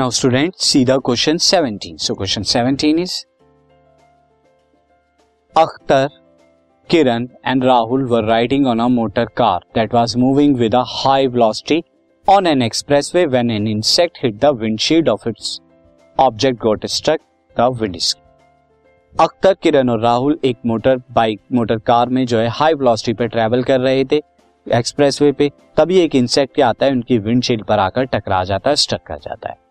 Now student see the question 17 so question 17 is Akhtar Kiran and Rahul were riding on a motor car that was moving with a high velocity on an expressway when an insect hit the windshield of its object got struck the windscreen Akhtar Kiran और राहुल एक motor bike motor car में जो है high velocity पे travel कर रहे थे expressway पे, तभी एक इंसेक्ट क्या आता है, उनकी विंडशील्ड पर आकर टकरा जाता है स्टक कर जाता है।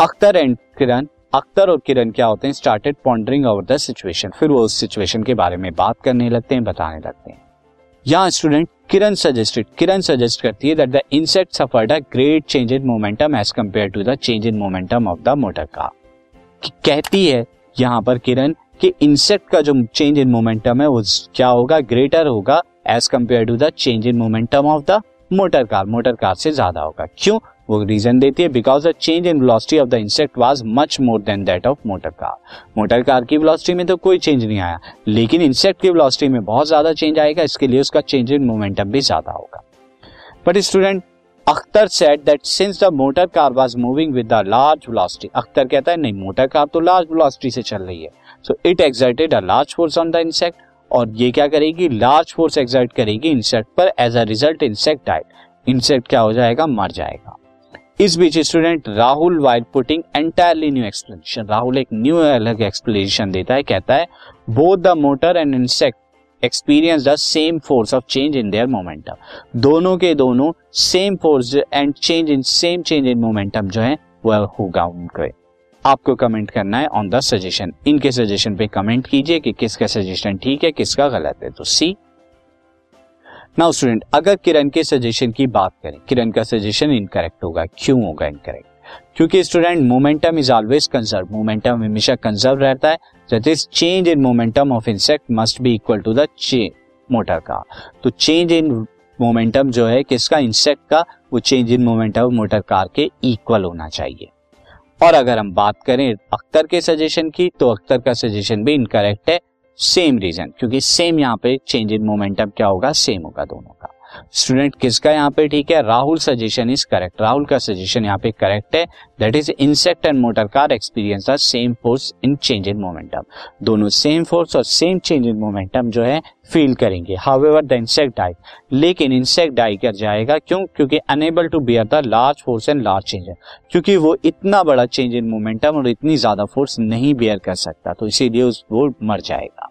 अख्तर एंड किरण, अख्तर और किरण क्या होते हैं? Started pondering over the situation फिर वो उस सिचुएशन के बारे में बात करने लगते हैं, बताने लगते हैं। यहाँ student Kiran suggested Kiran suggest करती है that the insect suffered a great change in momentum as compared to the change in momentum of the motor car कहती है यहाँ पर किरण कि इंसेक्ट का जो चेंज इन मोमेंटम है, वो क्या होगा? ग्रेटर होगा as compared to the change in momentum of the motor car motor car से ज़्यादा होगा। क्यों? वो रीजन देती है because the change in velocity of the insect was much more than that of motor car motor car की velocity में तो कोई चेंज नहीं आया, लेकिन इंसेक्ट की वेलोसिटी में बहुत ज़्यादा चेंज आएगा, इसके लिए उसका चेंज इन मोमेंटम भी ज़्यादा होगा। But student Akhtar said that since the motor car was moving with the large velocity Akhtar कहता है, नहीं मोटर कार तो लार्ज वेलोसिटी से चल रही है। So it exerted a large force on the insect और ये क्या करेगी? लार्ज फोर्स एक्सर्ट करेगी इंसेक्ट पर as a result insect died insect क्या हो जाएगा? मर जाएगा। इस बीच student Rahul while putting entirely new explanation Rahul एक न्यू अलग एक्सप्लेनेशन देता है, कहता है both the motor and insect experience the same force of change in their momentum दोनों के दोनों same force and change in same change in momentum जो है, वह होगा उनके। आपको कमेंट करना है ऑन द सजेशन इनके सजेशन पे कमेंट कीजिए कि किसका सजेशन ठीक है, किसका गलत है। तो सी नाउ स्टूडेंट अगर किरण के सजेशन की बात करें, किरण का सजेशन इनकरेक्ट होगा, क्यों होगा इनकरेक्ट क्योंकि student momentum is always conserve momentum हमेशा कंजर्व रहता है that is change in momentum of insect must be equal to the motor का। तो चेंज इन मोमेंटम जो है, किसका? इंसेक्ट का, वो change in momentum motor car के इक्वल होना चाहिए। और अगर हम बात करें अख्तर के सजेशन की तो अख्तर का सजेशन भी इनकरेक्ट है। सेम रीजन क्योंकि सेम यहाँ पे चेंज इन मोमेंटम क्या होगा? सेम होगा दोनों का। स्टूडेंट किसका यहाँ पे ठीक है? Rahul suggestion is correct Rahul का सजेशन यहाँ पे करेक्ट है. That is insect and motor car experience the same force in change in momentum दोनों सेम फोर्स और सेम चेंज इन मोमेंटम जो है फील करेंगे. However the insect die लेकिन इंसेक्ट डाई कर जाएगा क्यों? क्योंकि unable to bear the large force and large change क्योंकि वो इतना बड़ा चेंज इन मोमेंटम और इतनी ज़्यादा फोर्स नहीं बियर कर सकता तो इसीलिए उस वो मर जाएगा.